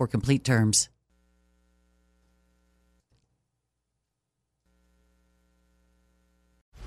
for complete terms.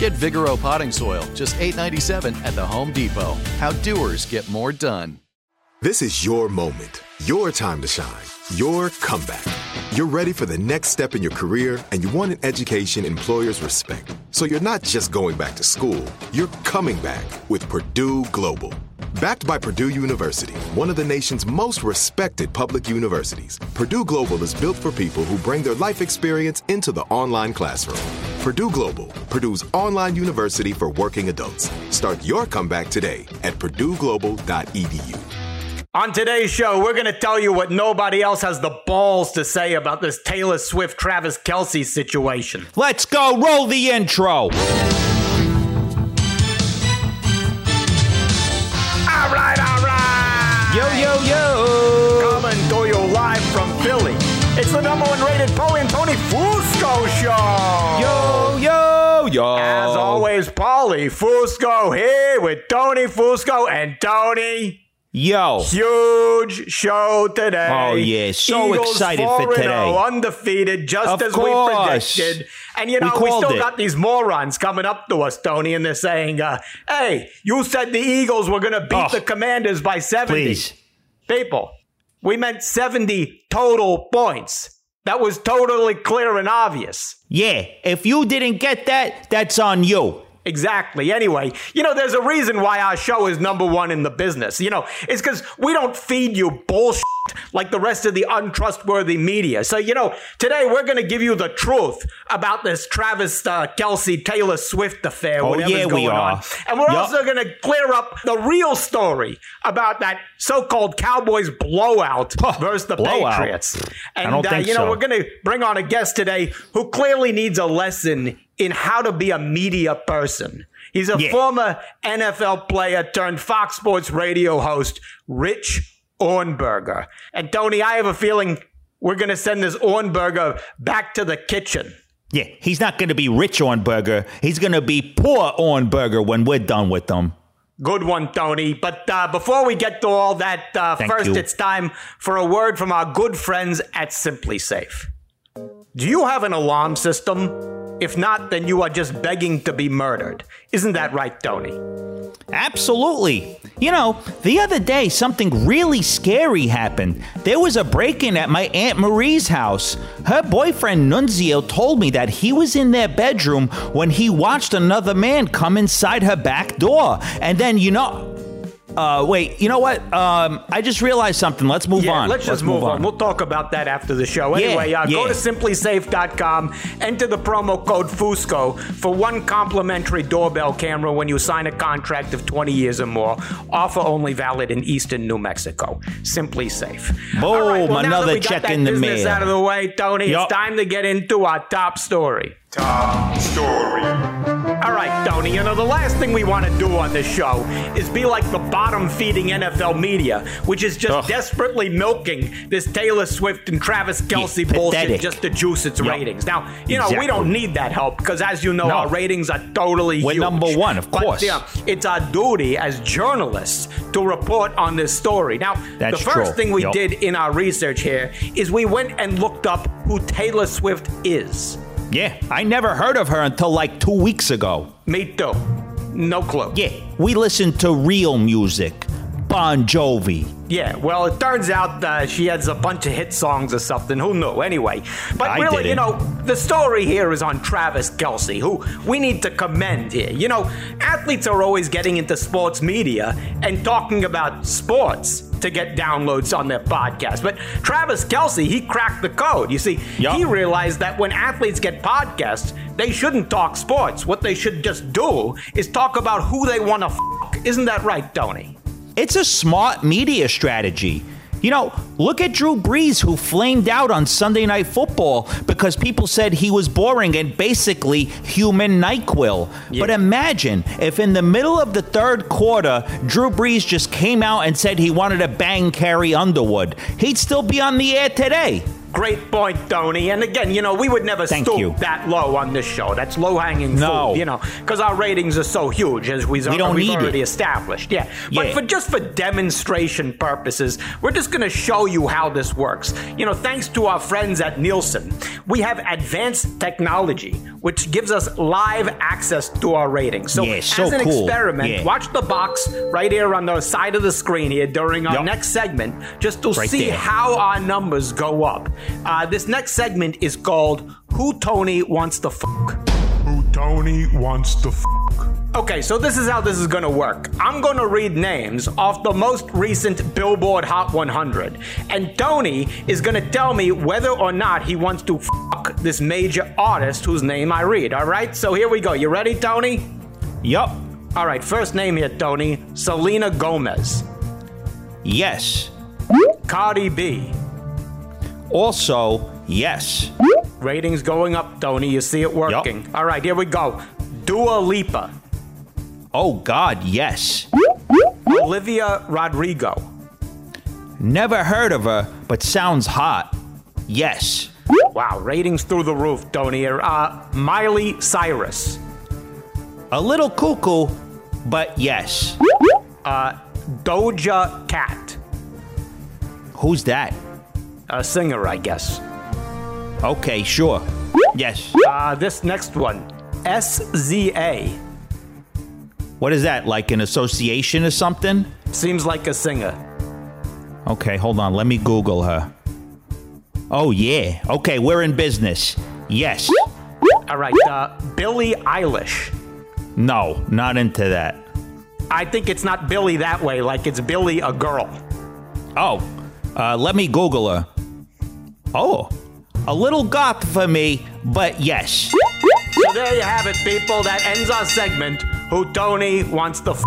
Get Vigoro potting soil, just $8.97 at the Home Depot. How doers get more done. This is your moment, your time to shine, your comeback. You're ready for the next step in your career and you want an education employers respect. So you're not just going back to school, you're coming back with Purdue Global. Backed by Purdue University, one of the nation's most respected public universities, Purdue Global is built for people who bring their life experience into the online classroom. Purdue Global, Purdue's online university for working adults. Start your comeback today at purdueglobal.edu. On today's show, we're going to tell you what nobody else has the balls to say about this Taylor Swift Travis Kelce situation. Let's go. Roll the intro. Show. Yo, yo, yo. As always, Paulie Fusco here with Tony Fusco and Tony. Yo. Huge show today. Oh, yeah. So Eagles excited for today. Undefeated, just Of as course. we predicted. And you know, we, called still it. got these morons coming up to us, Tony, and they're saying, uh, hey, you said the Eagles were going to beat Oh, the Commanders by 70. Please. People, we meant 70 total points. That was totally clear and obvious. Yeah. If you didn't get that, that's on you. Exactly. Anyway, you know, there's a reason why our show is number one in the business. You know, it's because we don't feed you bullshit like the rest of the untrustworthy media. So, you know, today we're going to give you the truth about this Travis uh, Kelce Taylor Swift affair, Oh, yeah, we are. on. And we're Yup. also going to clear up the real story about that so-called Cowboys blowout Huh, versus the blowout? Patriots. I And, don't uh, think you know, so. we're going to bring on a guest today who clearly needs a lesson in how to be a media person. He's a Yeah. former NFL player turned Fox Sports radio host, Rich Ohrnberger. And Tony, I have a feeling we're going to send this Ohrnberger back to the kitchen. Yeah. He's not going to be rich on burger. He's going to be poor on burger when we're done with them. Good one, Tony. But uh, before we get to all that, uh, first you. it's time for a word from our good friends at Simply Safe. Do you have an alarm system? If not, then you are just begging to be murdered. Isn't that right, Tony? Absolutely. You know, the other day something really scary happened. There was a break in at my Aunt Marie's house. Her boyfriend Nunzio told me that he was in their bedroom when he watched another man come inside her back door. And then, you know. Uh, wait, you know what? Um, I just realized something. Let's move Yeah, on. let's just move, on. We'll talk about that after the show. Yeah, Anyway, uh, go to simplysafe.com, enter the promo code FUSCO for one complimentary doorbell camera when you sign a contract of 20 years or more. Offer only valid in eastern New Mexico. Simply Safe. All right, Boom, well, now that another we got check that in the business mail. out of the way, Tony, Yup. it's time to get into our top story. Top story. All right, Tony, you know, the last thing we want to do on this show is be like the bottom feeding NFL media, which is just Ugh. desperately milking this Taylor Swift and Travis Kelce Yeah, bullshit pathetic. just to juice its Yup. ratings. Now, you know, we don't need that help because, as you know, No. our ratings are totally We're huge. number one, of But, course. yeah, it's our duty as journalists to report on this story. Now, That's the first true. thing we Yup. did in our research here is we went and looked up who Taylor Swift is. Yeah, I never heard of her until like two weeks ago. Me too. No clue. Yeah, we listened to real music. Bon Jovi. Yeah, well, it turns out uh, she has a bunch of hit songs or something. Who knew? Anyway, but I really, you didn't. know, the story here is on Travis Kelce, who we need to commend here. You know, athletes are always getting into sports media and talking about sports to get downloads on their podcast. But Travis Kelce, he cracked the code. You see, Yup. he realized that when athletes get podcasts, they shouldn't talk sports. What they should just do is talk about who they want to f. Isn't that right, Tony? It's a smart media strategy. You know, look at Drew Brees, who flamed out on Sunday Night Football because people said he was boring and basically human NyQuil. Yeah. But imagine if in the middle of the third quarter, Drew Brees just came out and said he wanted to bang Carrie Underwood. He'd still be on the air today. Great point, Tony. And again, you know, we would never Thank stoop you. that low on this show. That's low hanging No. fruit, you know, because our ratings are so huge, as we, don't we've already it. established. Yeah. But Yeah. for just for demonstration purposes, we're just going to show you how this works. You know, thanks to our friends at Nielsen, we have advanced technology, which gives us live access to our ratings. So, Yeah, so as an cool. experiment, Yeah. watch the box right here on the side of the screen here during our Yup. next segment, just to Right see there. how our numbers go up. Uh, this next segment is called Who Tony Wants to Fuck. Who Tony wants to Fuck. Okay, so this is how this is gonna work. I'm gonna read names off the most recent Billboard Hot 100, and Tony is gonna tell me whether or not he wants to fuck this major artist whose name I read. All right, so here we go. You ready, Tony? Yup. All right, first name here, Tony. Selena Gomez. Yes. Cardi B. Also, yes. Ratings going up, Tony. You see it working. All right, here we go. Dua Lipa. Oh, God, yes. Olivia Rodrigo. Never heard of her, but sounds hot. Yes. Wow, ratings through the roof, Tony. Uh, Miley Cyrus. A little cuckoo, but yes. Doja Cat. Who's that? A singer, I guess. Okay, sure. Yes. Uh, this next one. SZA. What is that, like an association or something? Seems like a singer. Okay, hold on. Let me Google her. Oh, yeah. Okay, we're in business. Yes. All right, uh, Billie Eilish. No, not into that. I think it's not Billy that way, like it's Billy a girl. Oh, uh, let me Google her. Oh, a little goth for me, but yes. So there you have it, people. That ends our segment. Who Tony wants the f-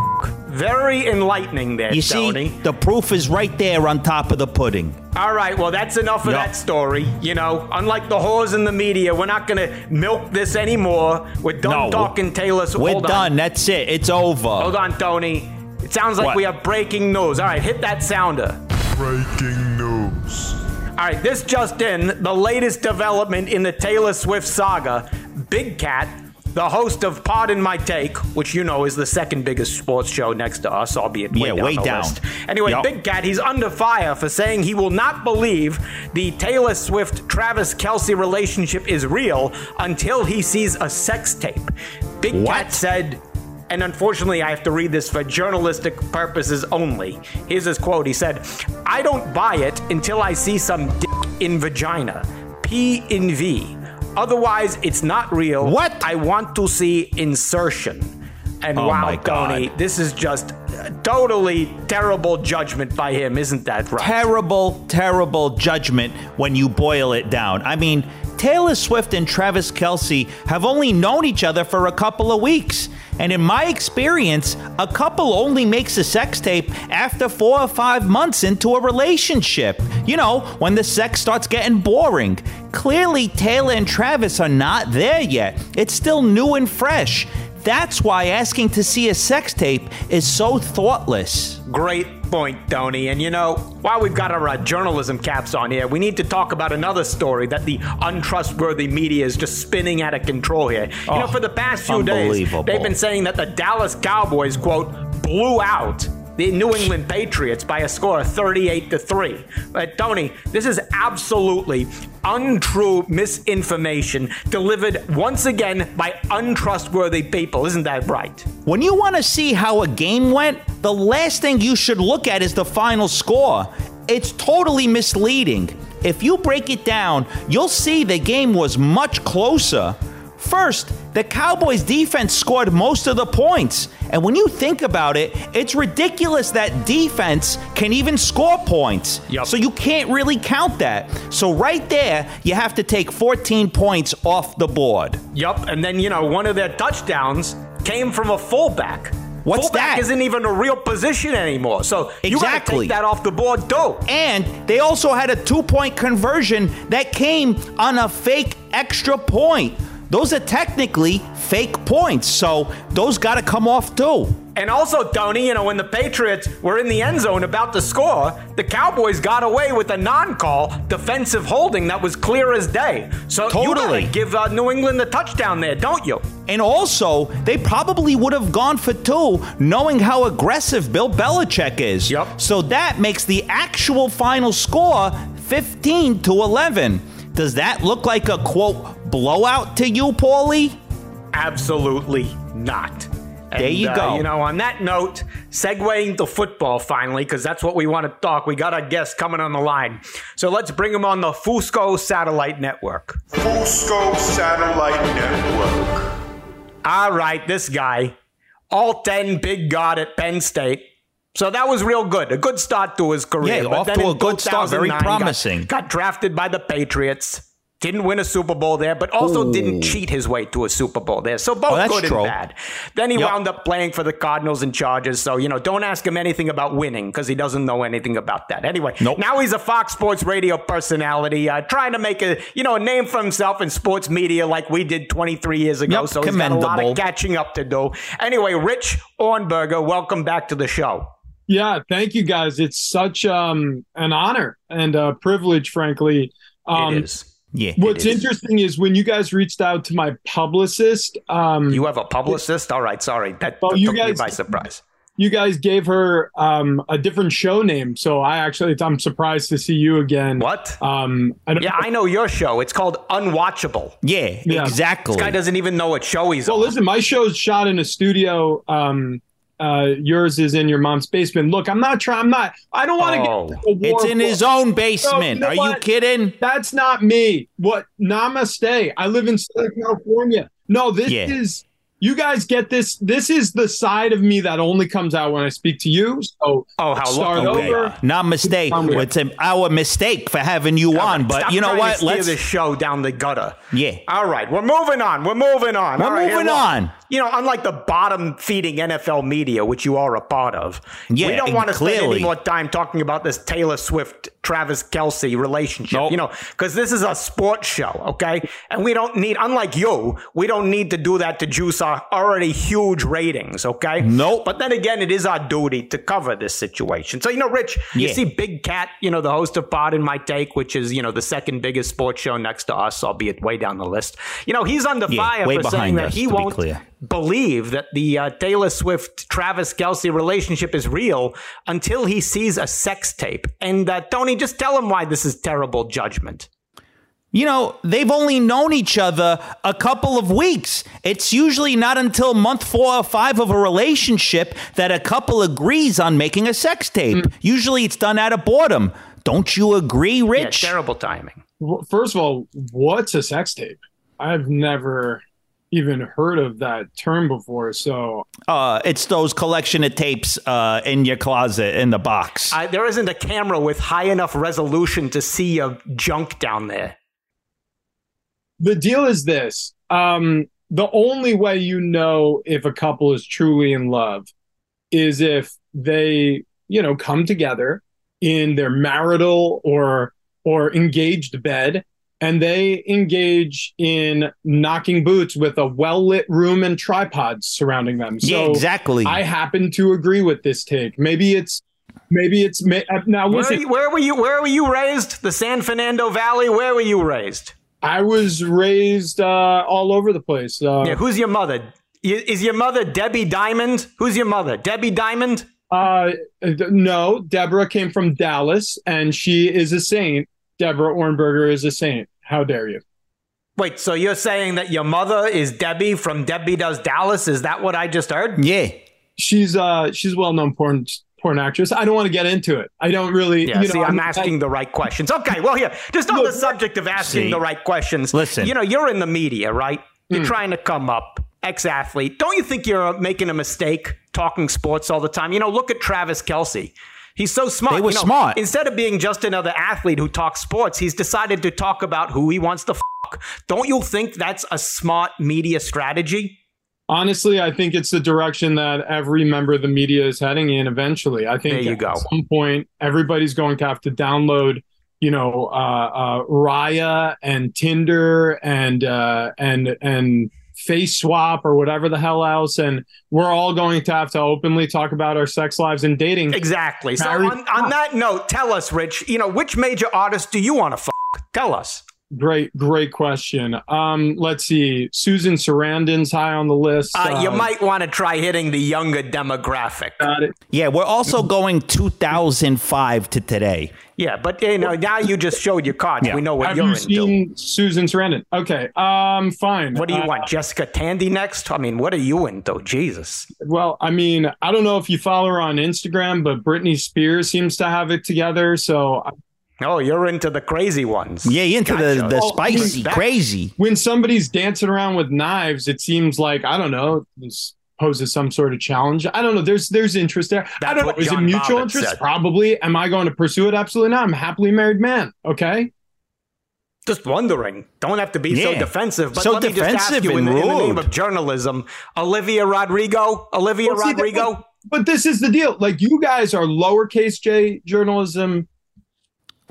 Very enlightening there, You see, Tony. the proof is right there on top of the pudding. All right, well, that's enough of Yup. that story. You know, unlike the whores in the media, we're not going to milk this anymore. We're done No, talking Taylor. So We're hold done. On. That's it. It's over. Hold on, Tony. It sounds like What? we have breaking news. All right, hit that sounder. Breaking news. All right, this just in the latest development in the Taylor Swift saga. Big Cat, the host of Pod Pardon My Take, which you know is the second biggest sports show next to us, albeit way Yeah, down way the down. list. Anyway, Yup. Big Cat, he's under fire for saying he will not believe the Taylor Swift Travis Kelce relationship is real until he sees a sex tape. Big Cat said. And unfortunately, I have to read this for journalistic purposes only. Here's his quote. He said, I don't buy it until I see some dick in vagina. P in V. Otherwise, it's not real. What? I want to see insertion. And Oh wow. Tony, this is just totally terrible judgment by him, isn't that right? Terrible, terrible judgment when you boil it down. I mean, Taylor Swift and Travis Kelce have only known each other for a couple of weeks. And in my experience, a couple only makes a sex tape after four or five months into a relationship. You know, when the sex starts getting boring. Clearly, Taylor and Travis are not there yet. It's still new and fresh. That's why asking to see a sex tape is so thoughtless. Great point, Tony. And you know, while we've got our uh, journalism caps on here, we need to talk about another story that the untrustworthy media is just spinning out of control here. You know, Oh, for the past few days, they've been saying that the Dallas Cowboys, quote, blew out the New England Patriots by a score of 38 to 3. But Tony, this is absolutely untrue misinformation delivered once again by untrustworthy people. Isn't that right? When you want to see how a game went, the last thing you should look at is the final score. It's totally misleading. If you break it down, you'll see the game was much closer. First, the Cowboys defense scored most of the points. And when you think about it, it's ridiculous that defense can even score points. Yup. So you can't really count that. So right there, you have to take 14 points off the board. Yup, and then you know one of their touchdowns came from a fullback. What's fullback that? isn't even a real position anymore. So you gotta take that off the board too. And they also had a two point conversion that came on a fake extra point. Those are technically fake points, so those got to come off too. And also, Tony, you know, when the Patriots were in the end zone about to score, the Cowboys got away with a non-call defensive holding that was clear as day. So Totally. give uh, New England the touchdown there, don't you? And also, they probably would have gone for two, knowing how aggressive Bill Belichick is. Yup. So that makes the actual final score 15 to 11. Does that look like a quote blowout to you, Paulie? Absolutely not. And, There you uh, go. you know, on that note, segueing to football finally, because that's what we want to talk. We got our guest coming on the line. So let's bring him on the Fusco Satellite Network. Fusco Satellite Network. All right, this guy, all 10 big god at Penn State. So that was real good. A good start to his career. Yeah, But off to a good start, very 2009, got- promising. Got, drafted by the Patriots. Didn't win a Super Bowl there, but also didn't cheat his way to a Super Bowl there. So both Oh, good true. and bad. Then he Yep. wound up playing for the Cardinals and Chargers. So, you know, don't ask him anything about winning because he doesn't know anything about that. Anyway, Nope. now he's a Fox Sports radio personality, uh, trying to make a, you know, a name for himself in sports media like we did 23 years ago. Yep, so he's got a lot of catching up to do. Anyway, Rich Ohrnberger, welcome back to the show. Yeah, thank you guys. It's such um, an honor and a privilege, frankly. Um, it is. Yeah. What's is. interesting is when you guys reached out to my publicist, um, You you, have a publicist? All right, sorry. That, Well, that you took me by surprise. You guys gave her um, a different show name. So I actually, I'm surprised to see you again. What? Um, I don't, Yeah, I know your show. It's called Unwatchable. Yeah, Yeah. exactly. This guy doesn't even know what show he's well, on. Well, listen, my show's shot in a studio. Um, uh, yours is in your mom's basement. Look, I'm not trying. I'm not. I don't want to Oh. get. into a war It's in for- his own basement. No, you know Are you kidding? That's not me. What? Namaste. I live in Southern California. No, this Yeah. is. You guys get this. This is the side of me that only comes out when I speak to you. So Oh, how start lucky. Okay. over. Not mistake. It's a, our mistake for having you on. But Stop you know what? To steer Let's. this show down the gutter. Yeah. All right, we're moving on. We're moving on. We're All right, moving on. You know, unlike the bottom feeding NFL media, which you are a part of, Yeah, we don't want to spend any more time talking about this Taylor Swift Travis Kelce relationship. Nope. You know, because this is a sports show, okay? And we don't need, unlike you, we don't need to do that to juice our already huge ratings, okay? Nope. But then again, it is our duty to cover this situation. So, you know, Rich, you see Big Cat, you know, the host of Pardon My Take, which is, you know, the second biggest sports show next to us, albeit way down the list. You know, he's under Yeah, fire for saying behind that he won't clear. believe that the uh, Taylor Swift Travis Kelce relationship is real until he sees a sex tape. And uh, Tony, just tell him why this is terrible judgment. You know, they've only known each other a couple of weeks. It's usually not until month four or five of a relationship that a couple agrees on making a sex tape. Usually it's done out of boredom. Don't you agree, Yeah, Rich? terrible timing. Well, First of all, what's a sex tape? I've never even heard of that term before. So Uh, it's those collection of tapes uh, in your closet in the box. I, there isn't a camera with high enough resolution to see a junk down there. The deal is this um, the only way you know if a couple is truly in love is if they you know come together in their marital or or engaged bed and they engage in knocking boots with a well-lit room and tripods surrounding them so yeah, exactly. i happen to agree with this take maybe it's maybe it's ma- uh, now Where, listen are you- where were you? Where were you raised? The San Fernando Valley. Where were you raised? I was raised uh, all over the place uh, Yeah, who's your mother? Is your mother Debbie Diamond? Who's your mother? Debbie Diamond? Uh, no, Deborah came from Dallas, and she is a saint. Deborah Ohrnberger is a saint. How dare you? Wait, so you're saying that your mother is Debbie from Debbie Does Dallas? Is that what I just heard? yeah. She's uh she's a well known porn porn actress. I don't want to get into it. I don't really. Yeah, you know, see, I'm I- asking the right questions. Okay, well, here, just on the subject of asking See. the right questions. Listen. You know, you're in the media, right? You're Hmm. trying to come up, ex athlete. Don't you think you're making a mistake talking sports all the time? You know, look at Travis Kelce. He's so smart. They were You know, smart. Instead of being just another athlete who talks sports, he's decided to talk about who he wants to f. Don't you think that's a smart media strategy? Honestly, I think it's the direction that every member of the media is heading in. Eventually, I think There you at go. some point everybody's going to have to download. You know, uh, uh, Raya and Tinder and uh, and and Face Swap or whatever the hell else, and we're all going to have to openly talk about our sex lives and dating. Exactly. So on, on that note, tell us, Rich. You know, which major artist do you want to f? Tell us. Great, great question. Um, let's see. Susan Sarandon's high on the list. Uh, you Uh, might want to try hitting the younger demographic. got it. Yeah, we're also going 2005 to today. Yeah, but you know, now you just showed your cards. Yeah. We know what Have you're you into. seen Susan Sarandon? Okay. Um, fine. what do you Uh, want, Jessica Tandy next? I mean, what are you into? Jesus. Well, I mean, I don't know if you follow her on Instagram, but Britney Spears seems to have it together. So Oh, you're into the crazy ones. Yeah, you into the, Gotcha. the oh, Well, spicy, that- crazy. when somebody's dancing around with knives, it seems like I don't know. This poses some sort of challenge. I don't know. There's there's interest there. I don't know. what Is it mutual Bobbitt interest? said. Probably. Am I going to pursue it? Absolutely not. I'm a happily married man. Okay. Just wondering. Don't have to be so defensive. But So let me just ask defensive you in, the- in the name of journalism, Olivia Rodrigo. Olivia Well, see, that- Rodrigo. But this is the deal. Like you guys are lowercase j journalism.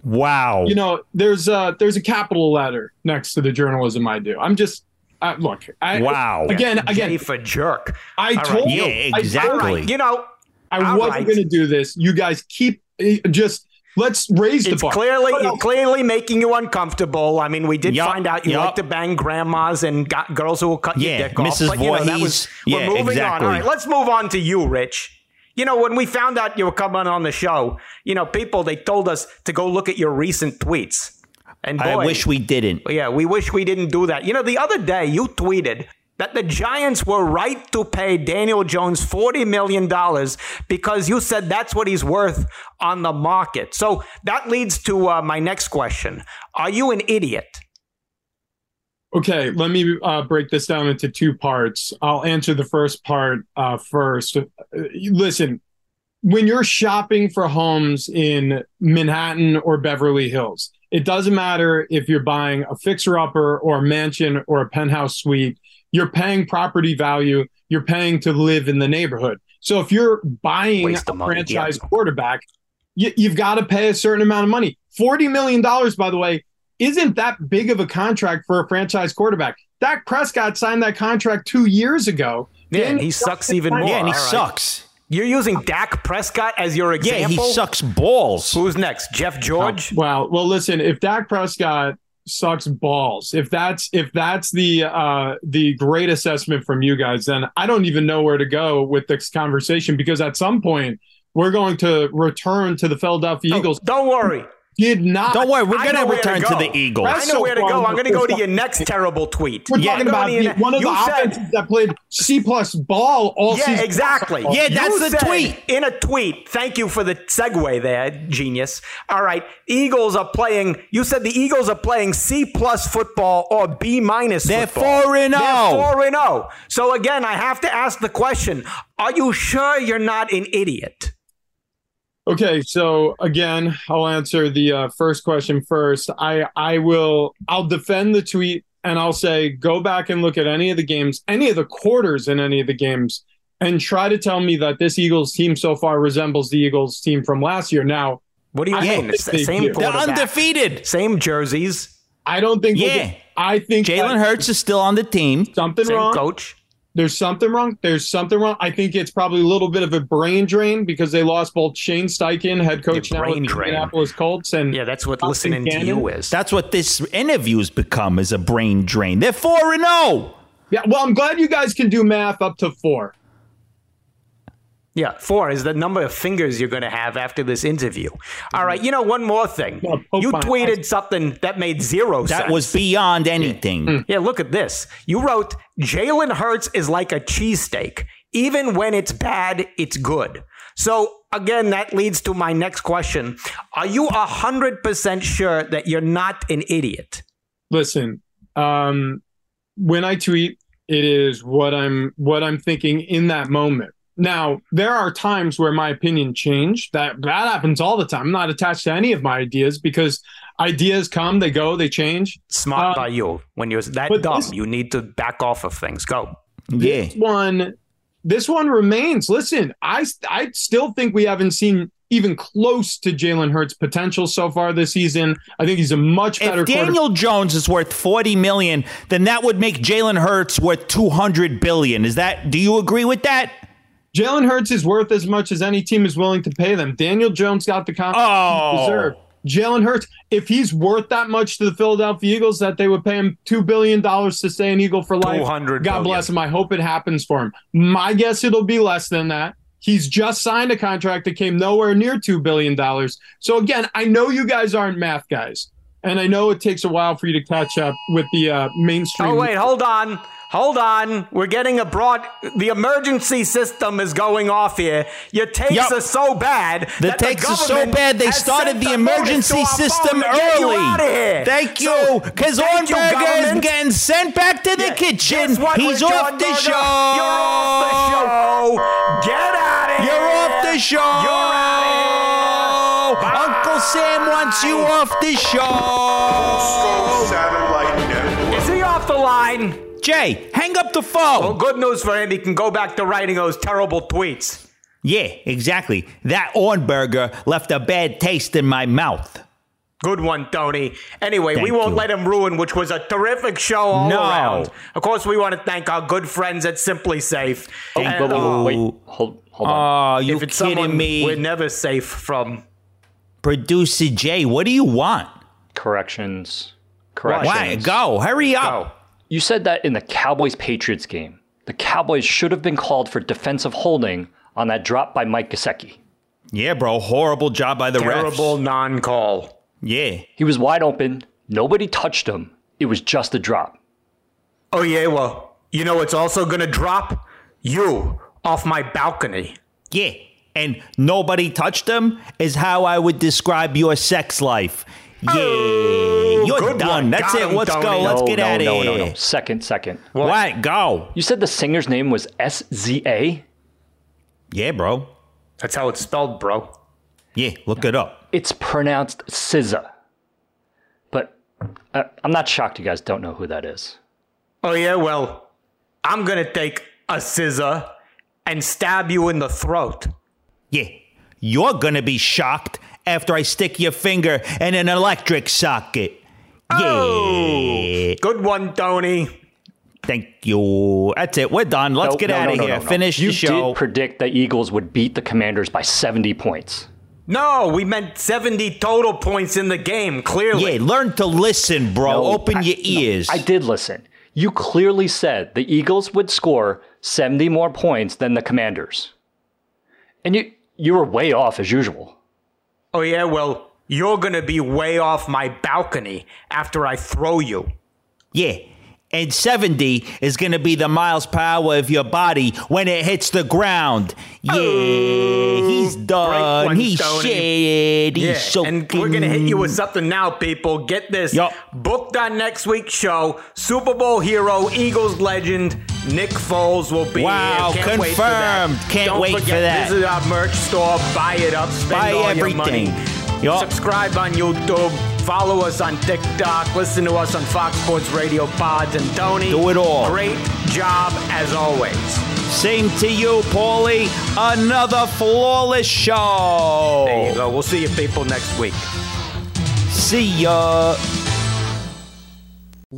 Wow. You know, there's a there's a capital letter next to the journalism I do. I'm just uh, look. I, Wow. Again, J again. for jerk. I All right. told Yeah, you. I- exactly. All right. You know, I, All wasn't right. going to do this. You guys keep eh, just let's raise the it's bar. clearly But, uh, it's clearly making you uncomfortable. I mean, we did Yup, find out you yup. like to bang grandmas and got girls who will cut Yeah, your dick off. Mrs. But you know, that was Voorhees. we're Yeah, moving exactly. on. All right, let's move on to you, Rich. You know, when we found out you were coming on the show, you know, people they told us to go look at your recent tweets. And boy, I wish we didn't. yeah, we wish we didn't do that. You know, the other day you tweeted that the Giants were right to pay Daniel Jones $40 million because you said that's what he's worth on the market. So that leads to uh, my next question Are you an idiot? Okay, let me uh, break this down into two parts. I'll answer the first part uh, first. Listen, when you're shopping for homes in Manhattan or Beverly Hills, it doesn't matter if you're buying a fixer upper or a mansion or a penthouse suite, you're paying property value, you're paying to live in the neighborhood. So if you're buying a money, franchise yeah. quarterback, you, you've got to pay a certain amount of money. $40 million, by the way, isn't that big of a contract for a franchise quarterback. Dak Prescott signed that contract two years ago. Yeah, and he sucks even more. Yeah, and he All right. sucks. You're using Dak Prescott as your Yeah, example? he sucks balls. Who's next? Jeff George? Well, well, listen. If Dak Prescott sucks balls, if that's if that's the uh, the great assessment from you guys, then I don't even know where to go with this conversation because at some point we're going to return to the Philadelphia Oh, Eagles. don't worry. Did not. Don't worry, we're going to where to return to the Eagles. I know where to go. I'm going to go to your next terrible tweet. We're Yeah, talking about to your the- one of the said- offenses that played C plus ball all Yeah, season. exactly. Yeah, that's You the tweet. In a tweet. Thank you for the segue there, genius. All right. Eagles are playing, you said the Eagles are playing C plus football or B minus They're football. 4 and oh. They're 4 and 0. So again, I have to ask the question Are you sure you're not an idiot? Okay, so again, I'll answer the uh, first question first. I I will I'll defend the tweet and I'll say go back and look at any of the games, any of the quarters in any of the games, and try to tell me that this Eagles team so far resembles the Eagles team from last year. Now, What do you I mean? It's the they same do. They're undefeated. Same jerseys, I don't think. we'll Yeah. get- I think Jalen Hurts is still on the team. something same wrong. coach. There's something wrong. There's something wrong. I think it's probably a little bit of a brain drain because they lost both Shane Steichen, head coach Yeah, now with the. Indianapolis Colts, and Yeah, that's what Austin listening to you is. That's what this interview's become is a brain drain. They're 4 and oh. 0. Yeah, well, I'm glad you guys can do math up to four. Yeah, four is the number of fingers you're going to have after this interview. All right, you know, one more thing. Yeah, poke You tweeted eyes. something that made zero sense. That was beyond anything. Yeah, look at this. You wrote Jalen Hurts is like a cheesesteak. Even when it's bad, it's good. So, again, that leads to my next question. Are you 100% sure that you're not an idiot? Listen, um, when I tweet, it is what I'm what I'm thinking in that moment. Now, there are times where my opinion changed. That that happens all the time. I'm not attached to any of my ideas because ideas come, they go, they change. Smart Uh, by you. When you're that dumb, this- you need to back off of things. Go. Yeah. This one, this one remains. Listen, I I still think we haven't seen even close to Jalen Hurts' potential so far this season. I think he's a much better If Daniel Jones is worth 40 million, then that would make Jalen Hurts worth 200 billion. Is that do you agree with that? Jalen Hurts is worth as much as any team is willing to pay them. Daniel Jones got the contract Oh. he deserved. Jalen Hurts, if he's worth that much to the Philadelphia Eagles, that they would pay him two billion dollars to stay an Eagle for life. 200 God billion. bless him. I hope it happens for him. My guess it'll be less than that. He's just signed a contract that came nowhere near two billion dollars. So again, I know you guys aren't math guys, and I know it takes a while for you to catch up with the uh, mainstream. Oh, wait, hold on. Hold on. We're getting a broad. The emergency system is going off here. Your takes Yup. are so bad. The that takes are so bad they started sent the emergency system phone you early. Thank you. Because thank you, Ohrnberger is government. getting sent back to the Yeah, kitchen. guess what, He's Rich off the Ohrnberger? show. You're off the show. Get out of here. You're off the show. You're out of here. Uncle Sam wants you off the show. Satellite Network. Is he off the line? Jay, hang up the phone. Well, good news for him. He can go back to writing those terrible tweets. Yeah, exactly. That Ohrnberger left a bad taste in my mouth. Good one, Tony. Anyway, we won't you. let him ruin, which was a terrific show all No. around. Of course, we want to thank our good friends at Simply Safe. Oh, And, you. uh, Wait, hold, hold on. Oh, you if it's kidding someone me? we're never safe from. Producer Jay, what do you want? Corrections. Corrections. Why? Corrections. Go, hurry up. Oh, You said that in the Cowboys Patriots game. The Cowboys should have been called for defensive holding on that drop by Mike Gesicki. Yeah, bro. Horrible job by the terrible refs. non-call. Yeah. He was wide open. Nobody touched him. It was just a drop. Oh yeah, well, you know what's also gonna drop? You off my balcony. Yeah. And nobody touched him is how I would describe your sex life. Oh, yeah. You're good done. one. That's Got it. him, Let's go. Tony. Let's no, get no, out of no, here. no, no. Second, second. What? Go. You said the singer's name was SZA? Yeah, bro. That's how it's spelled, bro. Yeah, look it up. It's pronounced SZA. But uh, I'm not shocked you guys don't know who that is. Oh yeah, well, I'm gonna take a scissor and stab you in the throat. Yeah. You're going to be shocked after I stick your finger in an electric socket. Oh, yeah. Good one, Tony. Thank you. That's it. We're done. Let's No, get no, out of no, here. no, no. Finish you the show. You did predict the Eagles would beat the Commanders by 70 points. No, we meant 70 total points in the game, clearly. yeah, learn to listen, bro. No, Open I- your no, ears. I did listen. You clearly said the Eagles would score 70 more points than the Commanders. And you you were way off as usual. Oh, yeah, well, you're going to be way off my balcony after I throw you. Yeah. And 70 is going to be the miles per hour of your body when it hits the ground. Yeah, oh, he's done. one, He's Tony. shit. He's Yeah, so and we're gonna hit you with something now, people. Get this. Yup. Booked on next week's show. Super Bowl hero, Eagles legend, Nick Foles will be Wow, here. Can't wait for that. Can't Don't wait for forget, that. Visit our merch store. Buy it up. Spend Buy all everything. your money. Yup. Subscribe on YouTube. Follow us on TikTok. Listen to us on Fox Sports Radio Pods. And Tony, Do it all. Great job as always. Same to you, Paulie. Another flawless show. There you go. We'll see you people next week. See ya.